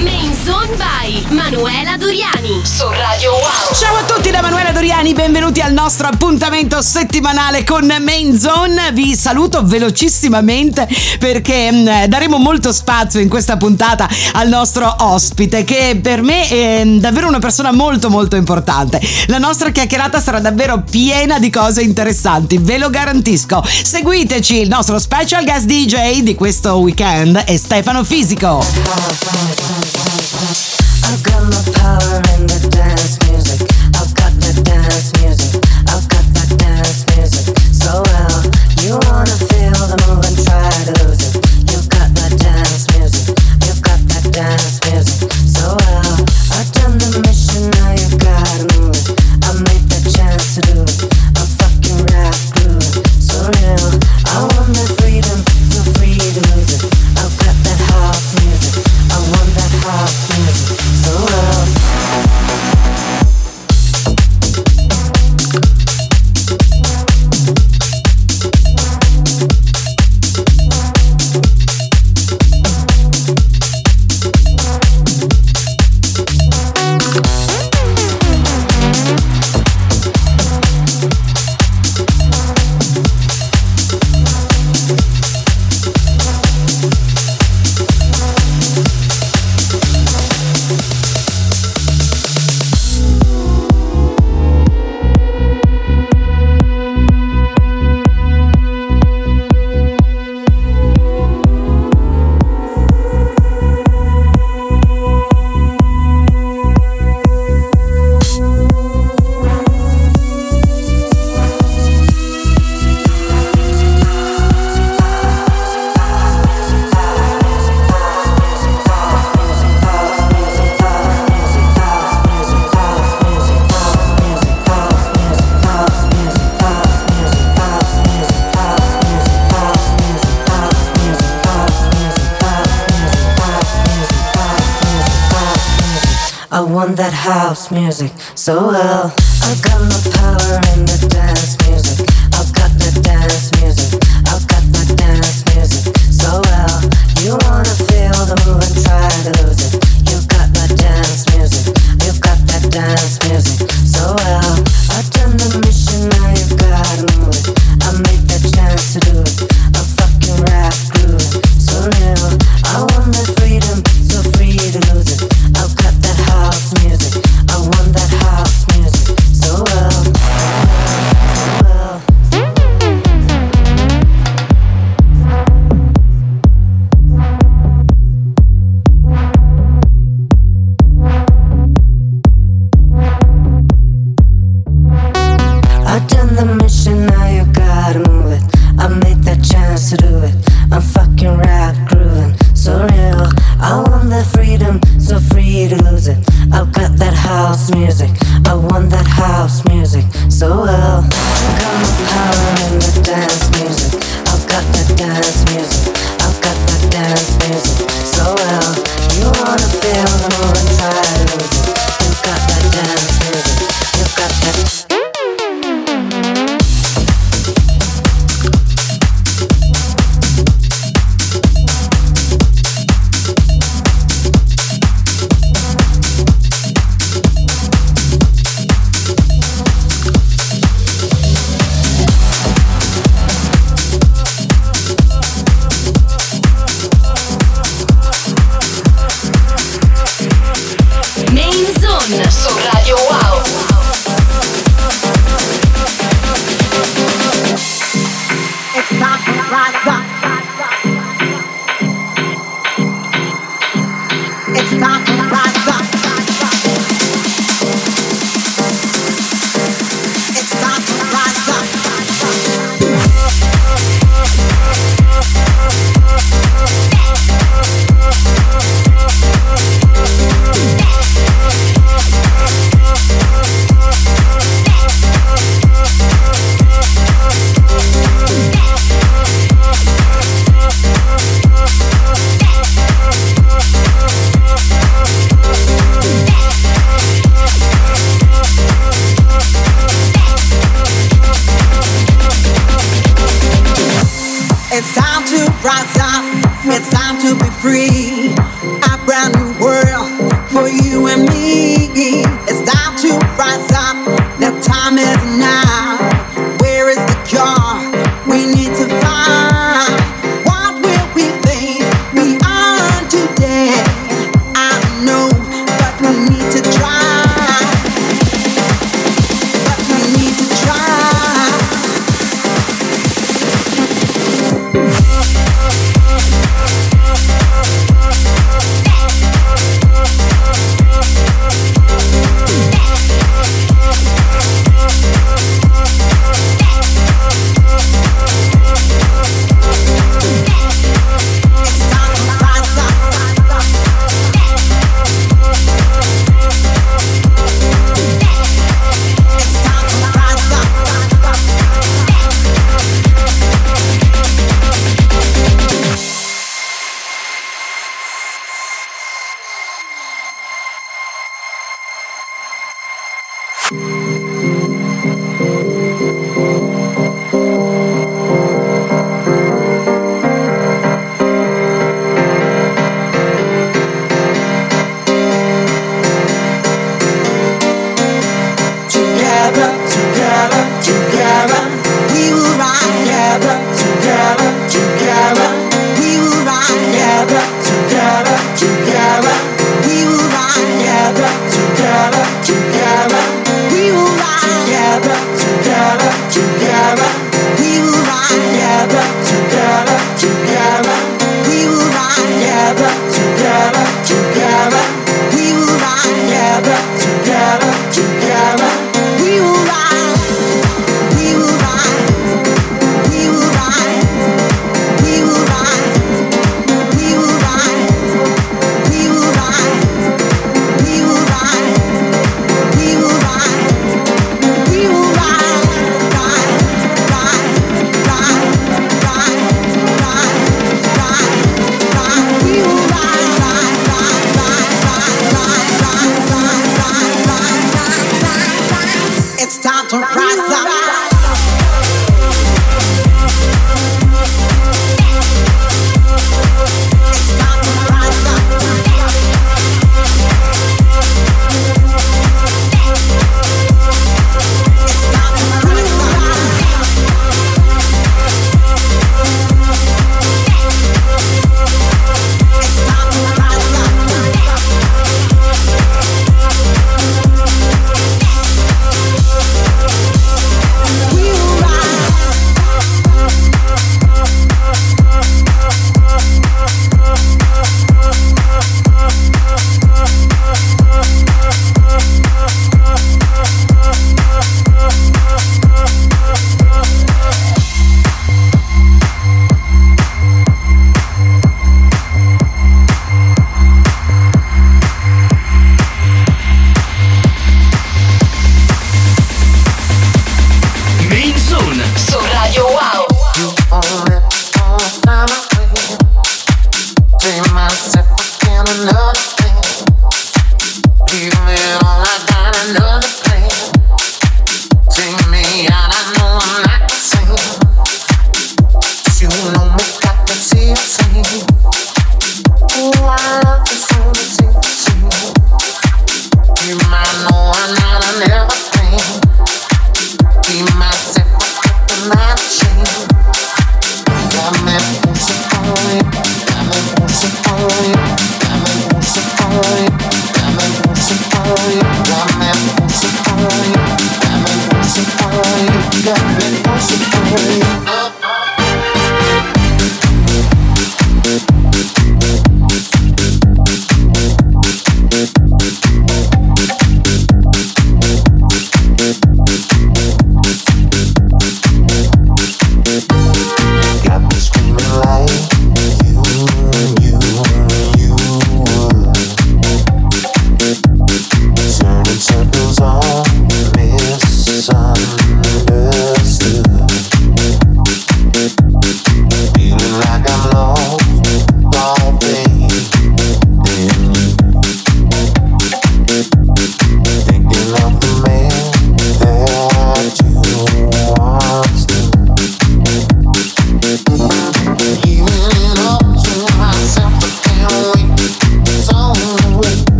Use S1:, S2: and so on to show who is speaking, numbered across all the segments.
S1: Main Zone by Manuela Doriani su Radio Wow.
S2: Ciao a tutti da Manuela Doriani, benvenuti al nostro appuntamento settimanale con Main Zone. Vi saluto velocissimamente perché mm, daremo molto spazio in questa puntata al nostro ospite che per me è mm, davvero una persona molto molto importante. La nostra chiacchierata sarà davvero piena di cose interessanti, ve lo garantisco. Seguiteci, il nostro special guest DJ di questo weekend è Stefano Fisico.
S3: I've got my power in the dance.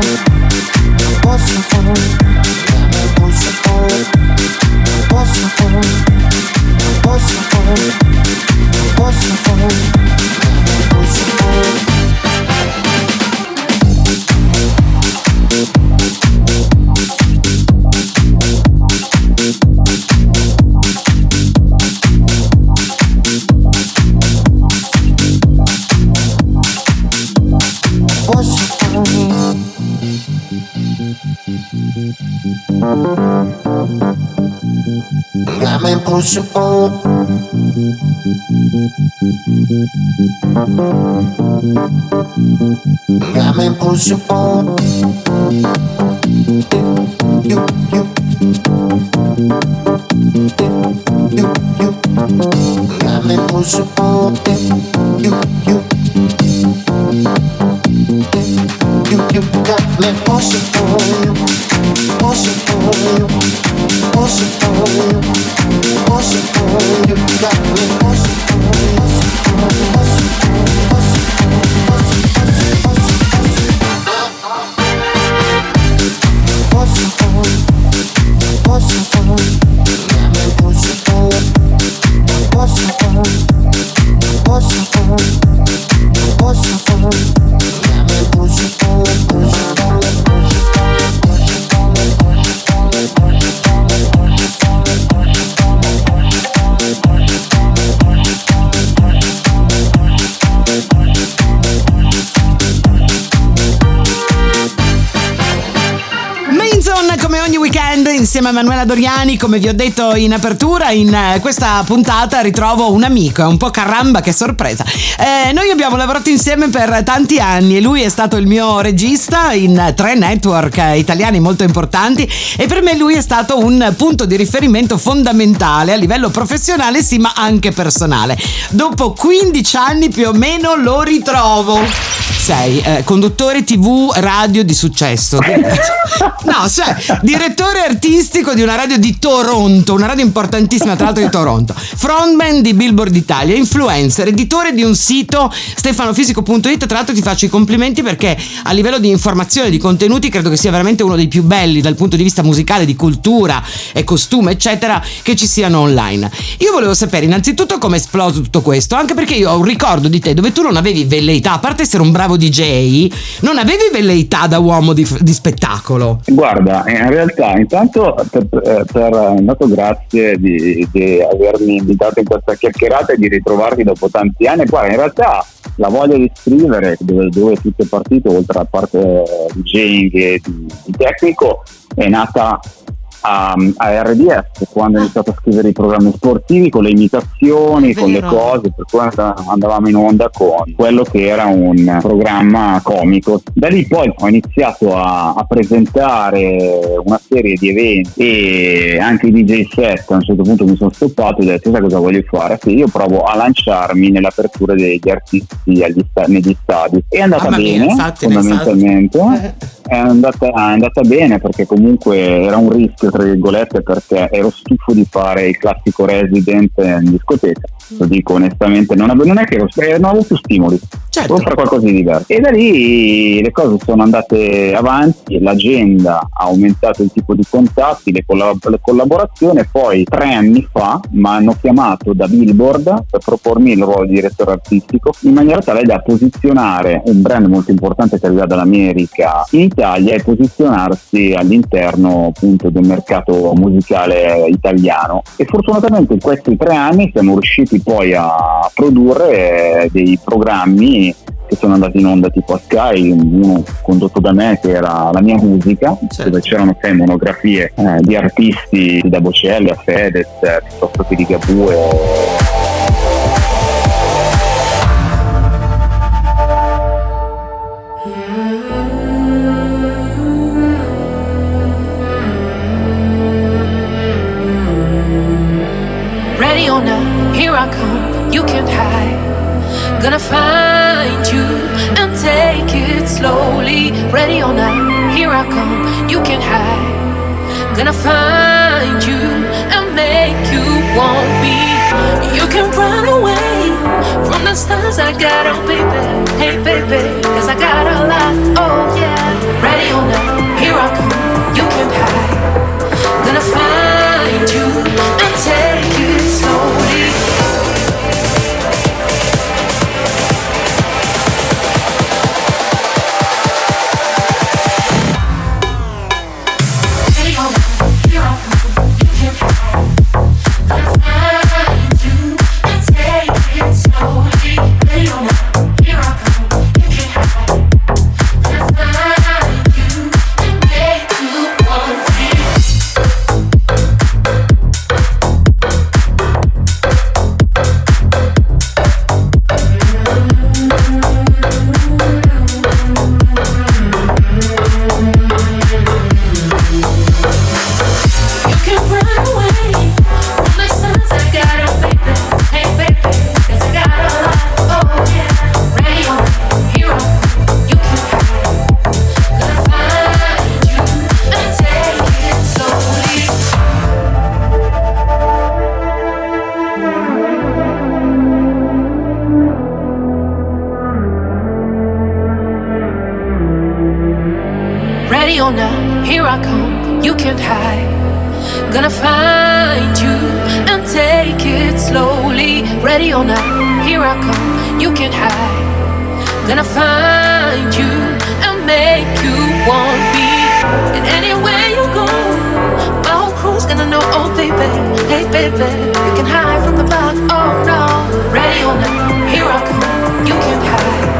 S3: Thank impossible. I'm impossible. You, you, you, you. I'm impossible. You, you, you. You got me impossible.
S2: Insieme a Manuela Doriani, come vi ho detto in apertura, in eh, questa puntata ritrovo un amico, è un po' caramba che sorpresa. Eh, noi abbiamo lavorato insieme per tanti anni e lui è stato il mio regista in tre network italiani molto importanti e per me lui è stato un punto di riferimento fondamentale a livello professionale sì ma anche personale. Dopo 15 anni più o meno lo ritrovo. Sei eh, conduttore tv radio di successo. no, cioè direttore artistico di una radio di Toronto, una radio importantissima tra l'altro di Toronto, frontman di Billboard Italia, influencer, editore di un sito stefanofisico.it, tra l'altro ti faccio i complimenti perché a livello di informazione, di contenuti credo che sia veramente uno dei più belli dal punto di vista musicale, di cultura e costume eccetera che ci siano online. Io volevo sapere innanzitutto come è esploso tutto questo, anche perché io ho un ricordo di te dove tu non avevi velleità, a parte essere un bravo DJ, non avevi velleità da uomo di, di spettacolo.
S4: Guarda, in realtà intanto per, eh, per, intanto grazie di, di, avermi invitato in questa chiacchierata e di ritrovarti dopo tanti anni. Guarda, in realtà la voglia di scrivere, dove, dove tutto è partito, oltre alla parte di Jing e di, di tecnico, è nata a, a, RDS quando ho iniziato a scrivere i programmi sportivi con le imitazioni, con le cose, per cui andavamo in onda con quello che era un programma comico. Da lì poi ho iniziato a, a presentare una serie di eventi e anche i DJ set a un certo punto mi sono stoppato e ho detto sai cosa voglio fare? Sì, io provo a lanciarmi nell'apertura degli artisti sta- negli stadi. È andata bene, mia, infatti, fondamentalmente. È andata, è andata bene perché comunque era un rischio tra virgolette perché ero stufo di fare il classico resident in discoteca lo dico onestamente non, avevo, non è che eh, non avevo più stimoli. Certo. volevo fare qualcosa di diverso. E da lì le cose sono andate avanti l'agenda ha aumentato il tipo di contatti le, collab- le collaborazioni. Poi tre anni fa mi hanno chiamato da Billboard per propormi il ruolo di direttore artistico. In maniera tale da posizionare un brand molto importante che arriva dall'America in Italia e posizionarsi all'interno appunto del mercato musicale italiano. E fortunatamente in questi tre anni siamo riusciti poi a produrre dei programmi che sono andati in onda tipo a Sky, uno condotto da me che era la mia musica, certo. dove c'erano sei monografie eh, di artisti da Bocelli a Fedez, piuttosto che di Gabue.
S5: I come, you can't hide. Gonna find you and take it slowly. Ready or not, here I come, you can't hide. Gonna find you and make you want me. You can run away from the stars I got, oh baby. Hey baby, cause I got a lot, oh yeah. Ready or not, Here I come, you can't hide. Gonna find you and take it slowly. Ready or not, here I come, you can't hide. Gonna find you and make you want me. And anywhere you go, my whole crew's gonna know, oh baby, hey baby, you can hide from the back, oh no. Ready or not, here I come, you can't hide.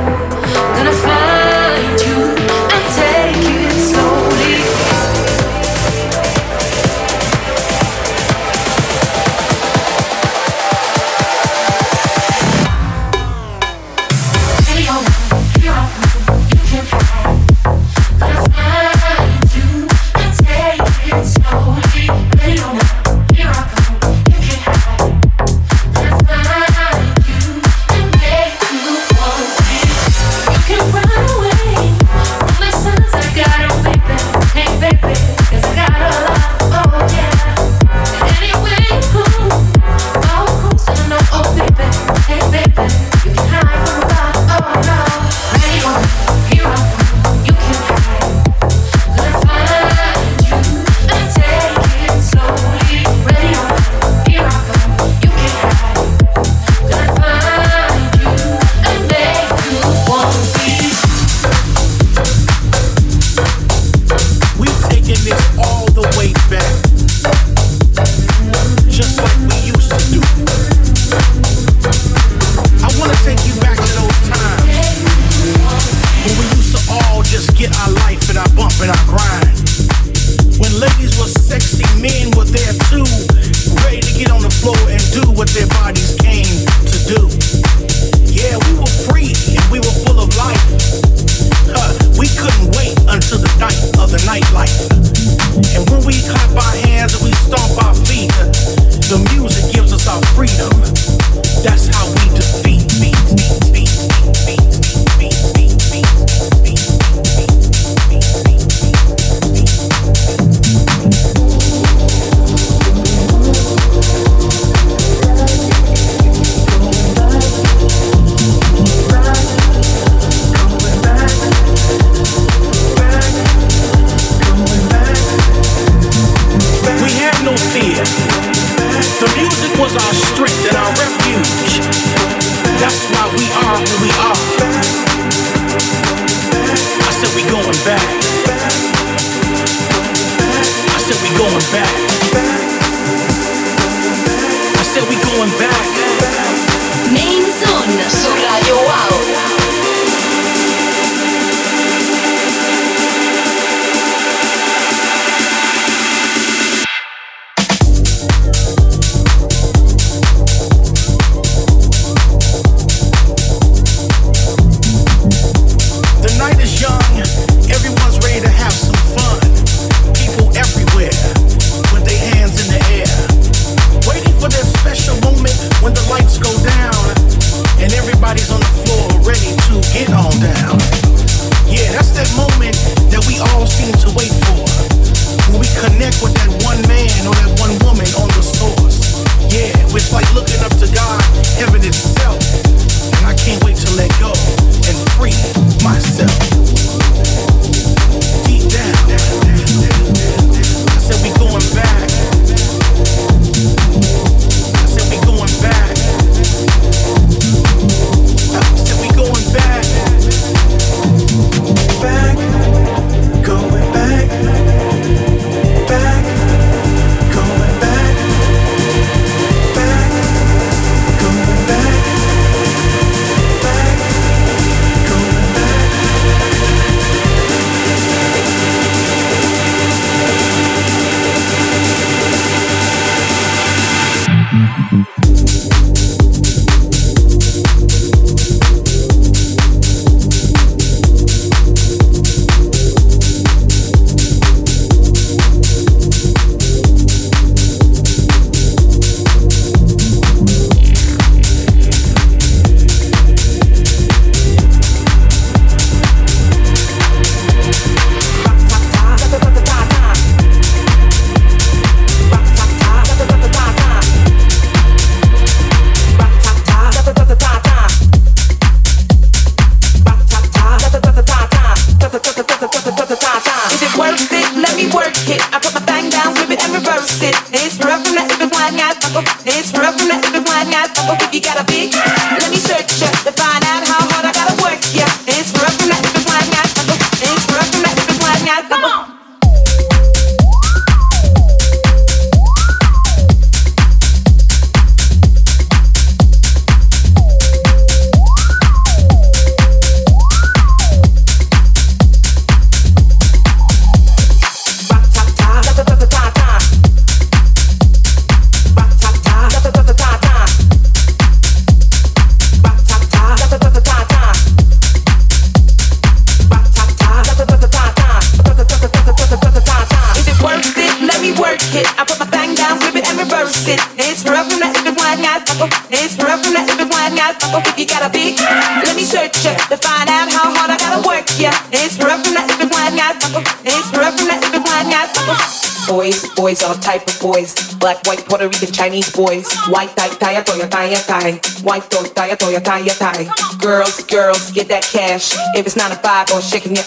S6: Boys, boys, all type of boys. Black, white, Puerto Rican, Chinese boys. White tie, tie, toya, tie, tie. White toe, tie, toya, tie, tie. Girls, girls, get that cash. If it's nine to five or shaking it,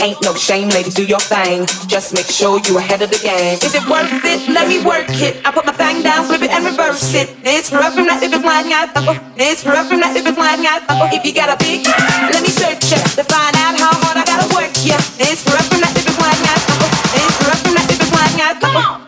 S6: ain't no shame, ladies, do your thing. Just make sure you ahead of the game. Is it worth it? Let me work it. I put my thing down, flip it and reverse it. It's rough from that if it's blind guys. It's rough from that if it's blind guys. Oh. If you got a big, let me search it to find out how hard I gotta work. Yeah, it's rough from that Come on.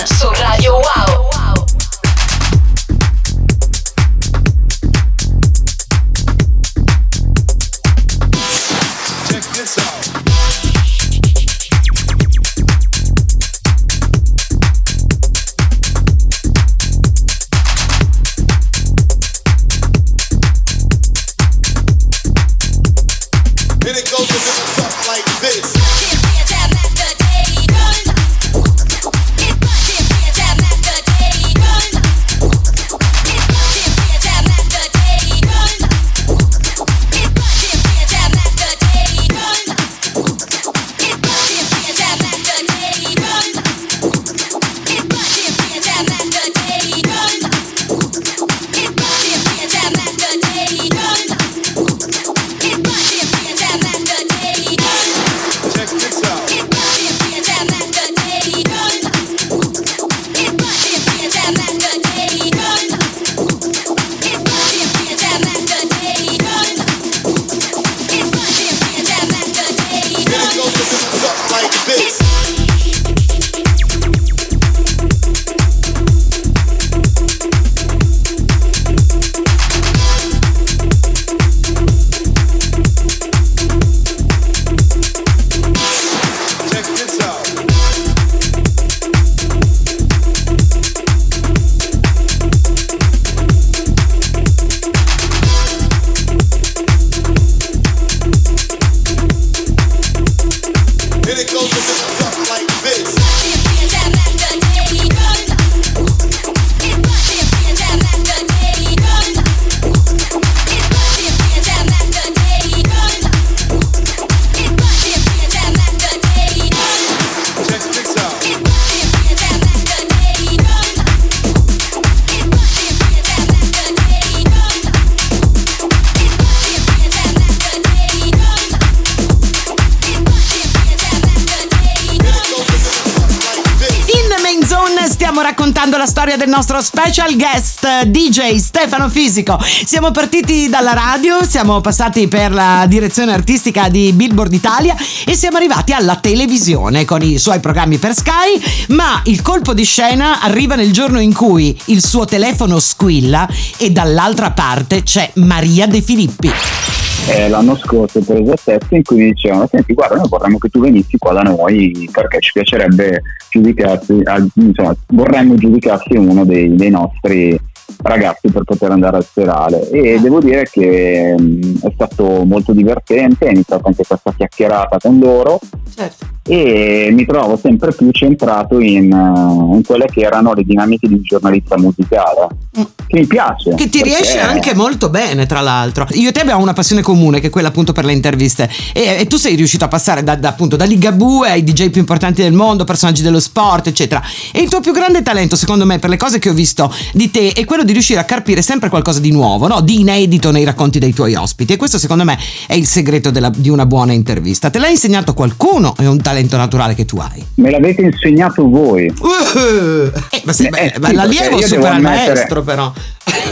S2: su Radio Wow. Del nostro special guest DJ Stefano Fisico. Siamo partiti dalla radio, siamo passati per la direzione artistica di Billboard Italia e siamo arrivati alla televisione con i suoi programmi per Sky, ma il colpo di scena arriva nel giorno in cui il suo telefono squilla e dall'altra parte c'è Maria De Filippi.
S4: Eh, l'anno scorso ho preso a testa in cui mi dicevano senti guarda noi vorremmo che tu venissi qua da noi perché ci piacerebbe giudicarsi insomma vorremmo giudicarsi uno dei, dei nostri ragazzi per poter andare al serale e devo dire che mh, è stato molto divertente, è iniziata anche questa chiacchierata con loro
S2: Certo.
S4: e mi trovo sempre più centrato in, uh, in quelle che erano le dinamiche di un giornalista musicale
S2: Mm.
S4: Che mi piace
S2: Che ti
S4: perché-
S2: riesce anche molto bene, tra l'altro. Io e te abbiamo una passione comune, che è quella appunto per le interviste. E, e tu sei riuscito a passare da, da, appunto da Ligabue ai DJ più importanti del mondo, personaggi dello sport, eccetera. E il tuo più grande talento, secondo me, per le cose che ho visto di te, è quello di riuscire a carpire sempre qualcosa di nuovo, no? di inedito nei racconti dei tuoi ospiti. E questo, secondo me, è il segreto della- di una buona intervista. Te l'ha insegnato qualcuno? È un talento naturale che tu hai.
S4: me l'avete insegnato voi
S2: Uh, eh, ma sì,
S4: Eh,
S2: beh,
S4: sì,
S2: l'allievo supera il
S4: ammettere-
S2: maestro, però.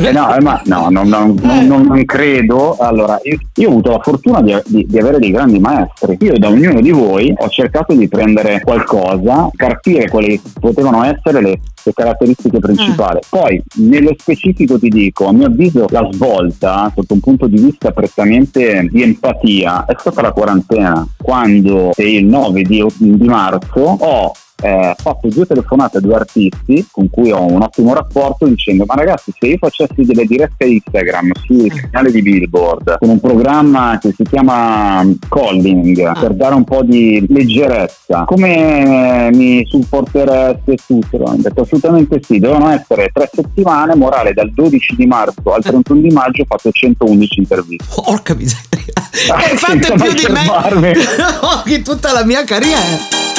S4: Eh no, eh, ma no, no, no, non, non- non credo. Allora, io, io ho avuto la fortuna di, di- di avere dei grandi maestri. Io da ognuno di voi ho cercato di prendere qualcosa, capire quali potevano essere le, le caratteristiche principali. Poi, nello specifico ti dico, a mio avviso, la svolta, sotto un punto di vista prettamente di empatia, è stata la quarantena. Quando il 9 di, di marzo ho eh, fatto due telefonate a due artisti con cui ho un ottimo rapporto dicendo ma ragazzi se io facessi delle dirette Instagram sul canale di Billboard con un programma che si chiama Calling per dare un po' di leggerezza come mi supportereste tutto? Ho detto assolutamente sì devono essere tre settimane morale dal 12 di marzo al 31 di maggio ho fatto 111 interviste
S2: Porca miseria.
S4: Ah,
S2: Hai fatto
S4: senza
S2: più di me in tutta la mia carriera.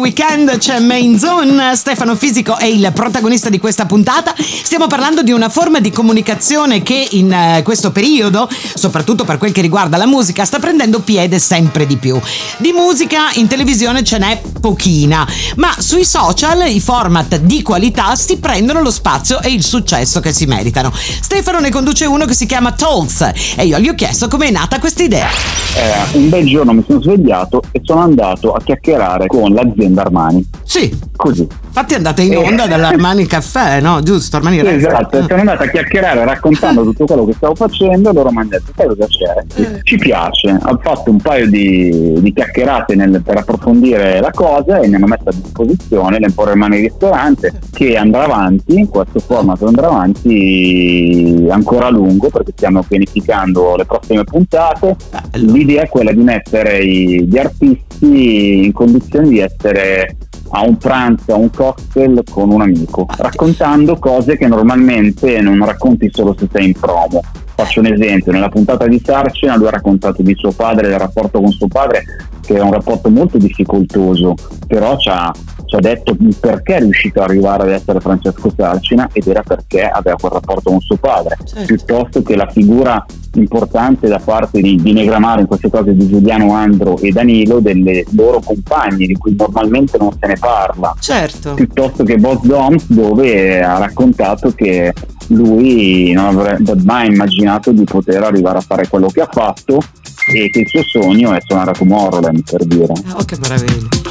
S2: Weekend, c'è Main Zone. Stefano Fisico è il protagonista di questa puntata. Stiamo parlando di una forma di comunicazione che in eh, questo periodo, soprattutto per quel che riguarda la musica, sta prendendo piede sempre di più. Di musica in televisione ce n'è pochina, ma sui social i format di qualità si prendono lo spazio e il successo che si meritano. Stefano ne conduce uno che si chiama Talks e io gli ho chiesto come è nata questa idea.
S4: Eh, un bel giorno mi sono svegliato e sono andato a chiacchierare con l'azienda Armani.
S2: Sì,
S4: Così.
S2: Infatti andate in onda dall'Armani Caffè, no? Giusto, Armani Resto.
S4: Esatto, sono andato a chiacchierare raccontando tutto quello che stavo facendo e loro mi hanno detto sai cosa c'è? Ci piace, ho fatto un paio di, di chiacchierate nel- per approfondire la cosa e mi hanno messo a disposizione l'Emporio Armani Ristorante che andrà avanti, questo format andrà avanti ancora a lungo perché stiamo pianificando le prossime puntate. L'idea è quella di mettere i- gli artisti in condizione di essere a un pranzo, a un cocktail con un amico, raccontando cose che normalmente non racconti solo se sei in promo. Faccio un esempio, nella puntata di Sarcina lui ha raccontato di suo padre, del rapporto con suo padre, che è un rapporto molto difficoltoso, però ci ha, ci ha detto il perché è riuscito ad arrivare ad essere Francesco Sarcina ed era perché aveva quel rapporto con suo padre,
S2: Certo.
S4: piuttosto che la figura importante da parte di, di Negramaro, in queste cose di Giuliano Andro e Danilo, delle loro compagne di cui normalmente non se ne parla
S2: Certo.
S4: piuttosto che Boss Doms dove ha raccontato che lui non avrebbe mai immaginato di poter arrivare a fare quello che ha fatto e che il suo sogno è suonare a Tomorrowland per dire
S2: Oh, che meraviglia.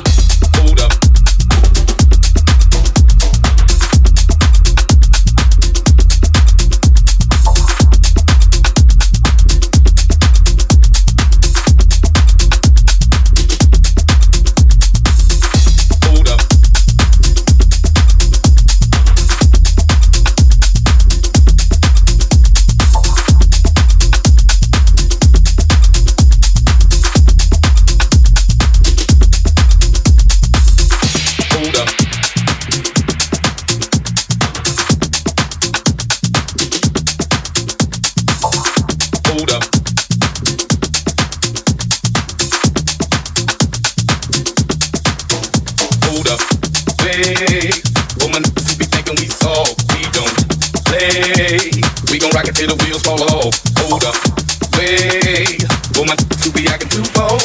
S7: Woman, who be thinking we soft, we don't play. We gon' rock it till the wheels fall off. Hold up, wait. Woman, who be acting too bold,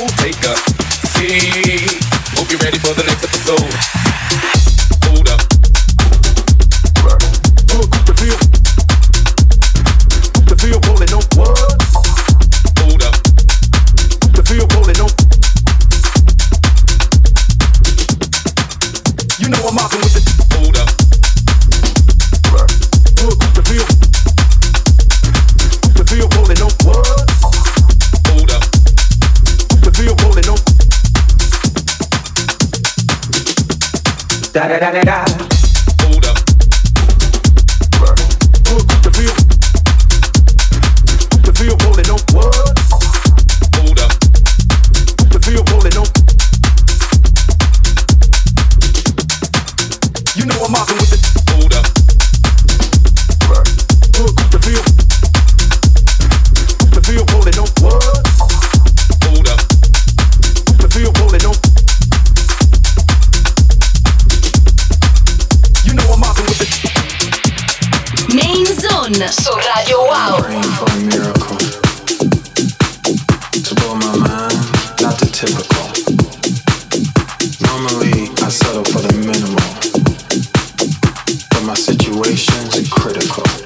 S8: Collaborations are critical.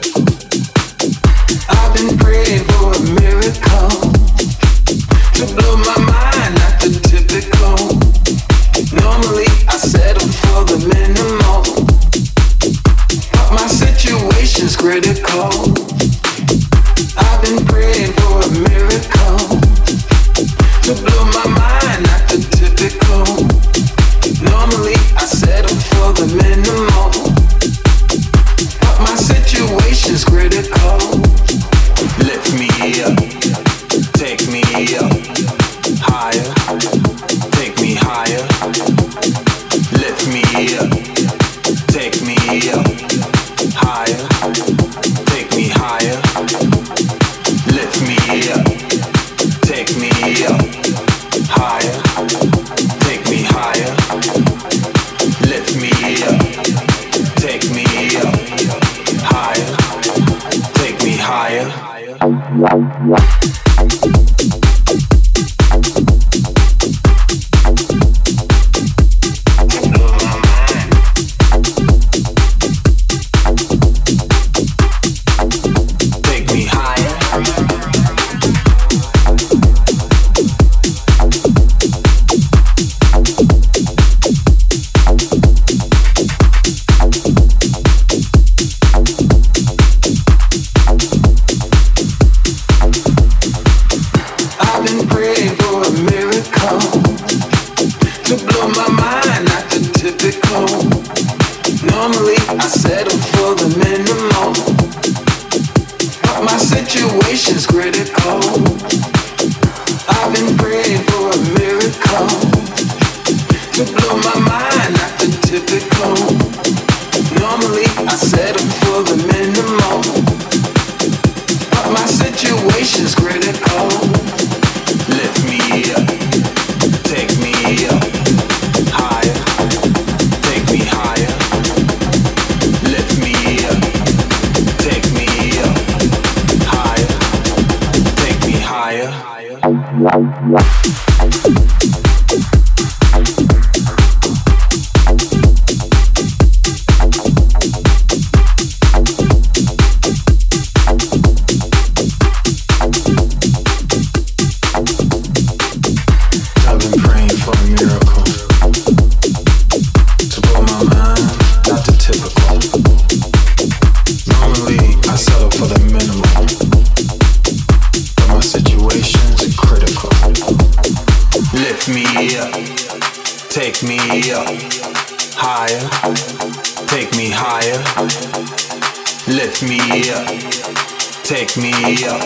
S8: Take me up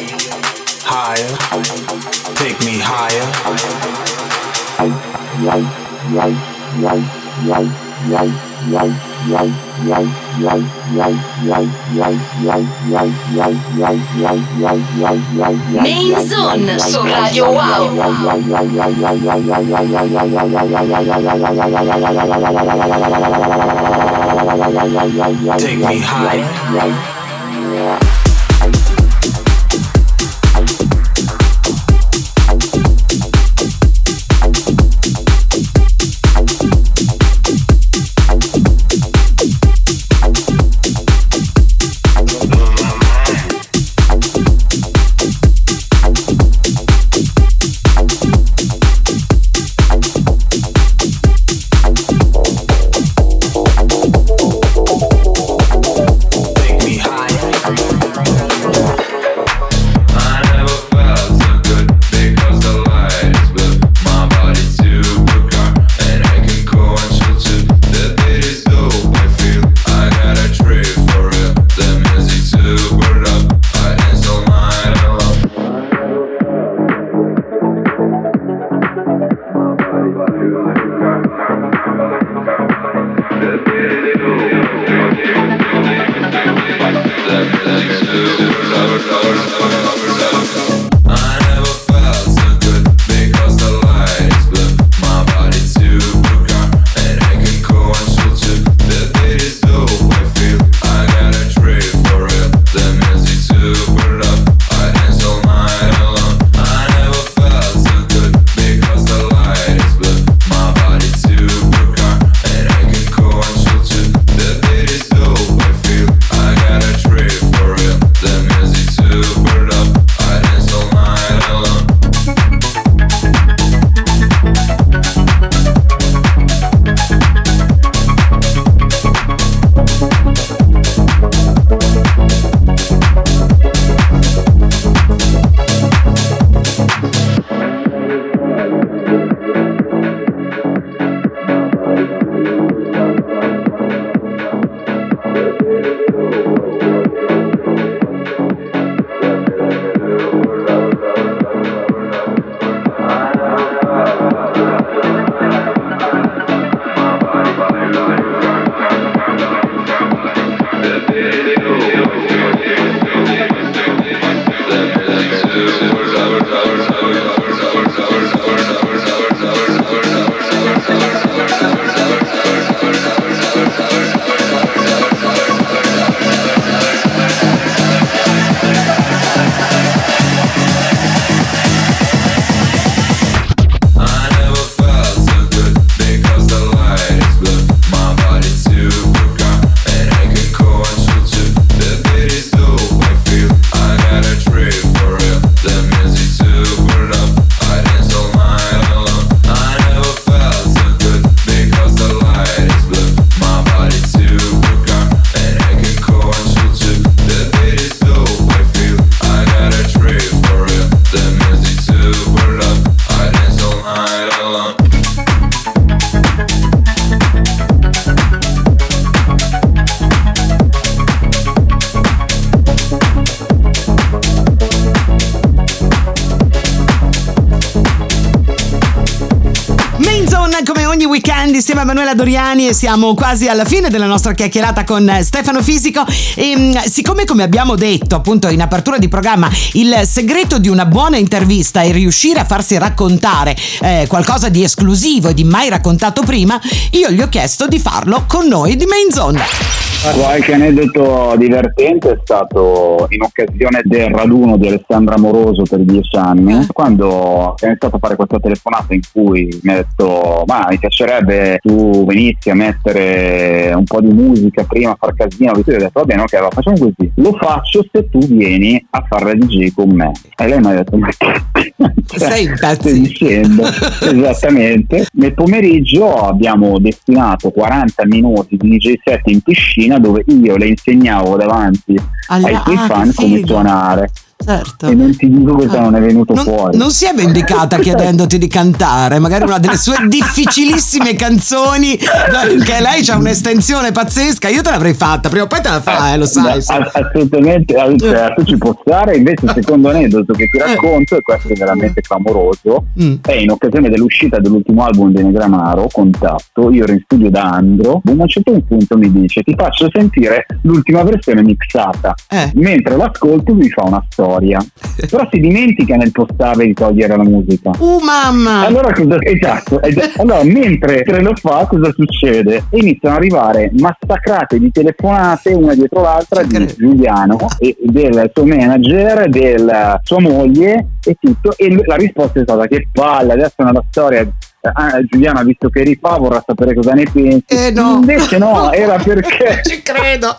S8: higher. Take me higher.
S1: Main Zone so Radio Wow.
S8: Take me higher.
S2: Insieme a Manuela Doriani e siamo quasi alla fine della nostra chiacchierata con Stefano Fisico e mm, siccome come abbiamo detto appunto in apertura di programma il segreto di una buona intervista è riuscire a farsi raccontare eh, qualcosa di esclusivo e di mai raccontato prima, io gli ho chiesto di farlo con noi di Main Zone.
S4: Qualche aneddoto divertente è stato in occasione del raduno di Alessandra Moroso per dieci anni, quando ho iniziato a fare questa telefonata in cui mi ha detto ma mi piacerebbe tu venissi a mettere un po' di musica prima, a far casino, e io ho detto va bene ok, allora facciamo così, lo faccio se tu vieni a fare la DJ con me. E lei mi ha detto ma che
S2: Sei
S4: dicendo? Esattamente. Nel pomeriggio abbiamo destinato 40 minuti di DJ set in piscina dove io le insegnavo davanti
S2: Alla-
S4: ai suoi
S2: ah,
S4: fan come suonare.
S2: Certo.
S4: E non ti dico cosa non è venuto
S2: Non,
S4: fuori.
S2: non si è vendicata chiedendoti di cantare, magari una delle sue difficilissime canzoni, che lei c'ha un'estensione pazzesca, io te l'avrei fatta, prima o poi te la fai, eh, lo sai.
S4: No, assolutamente, eh, certo, ci può stare. Invece, il secondo aneddoto che ti racconto, e questo è veramente clamoroso,
S2: Mm.
S4: è in occasione dell'uscita dell'ultimo album di Negramaro, Contatto. Io ero in studio da Andro. A un certo punto mi dice: Ti faccio sentire l'ultima versione mixata.
S2: Eh.
S4: Mentre l'ascolto, mi fa una storia. Però si dimentica nel postare di togliere la musica.
S2: Uh mamma!
S4: Allora cosa esatto, esatto. Allora mentre lo fa cosa succede? Iniziano ad arrivare massacrate di telefonate una dietro l'altra di Giuliano e del suo manager, della sua moglie e tutto e la risposta è stata che palle, adesso è una storia ah, Giuliano ha visto che eri qua, vorrà sapere cosa ne pensi.
S2: Eh no.
S4: Invece no, era perché
S2: Ci credo!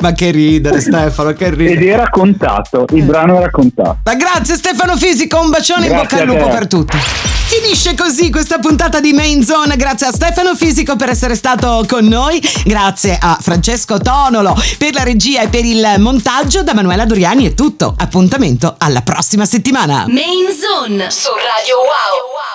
S2: Ma che ridere Stefano, che
S4: ed
S2: ridere.
S4: era contatto, il brano era contatto.
S2: Ma grazie Stefano Fisico, un bacione in
S4: Grazie
S2: bocca al lupo per tutti. Finisce così questa puntata di Main Zone, grazie a Stefano Fisico per essere stato con noi, grazie a Francesco Tonolo per la regia e per il montaggio, da Manuela Doriani è tutto, appuntamento alla prossima settimana.
S1: Main Zone su Radio Wow.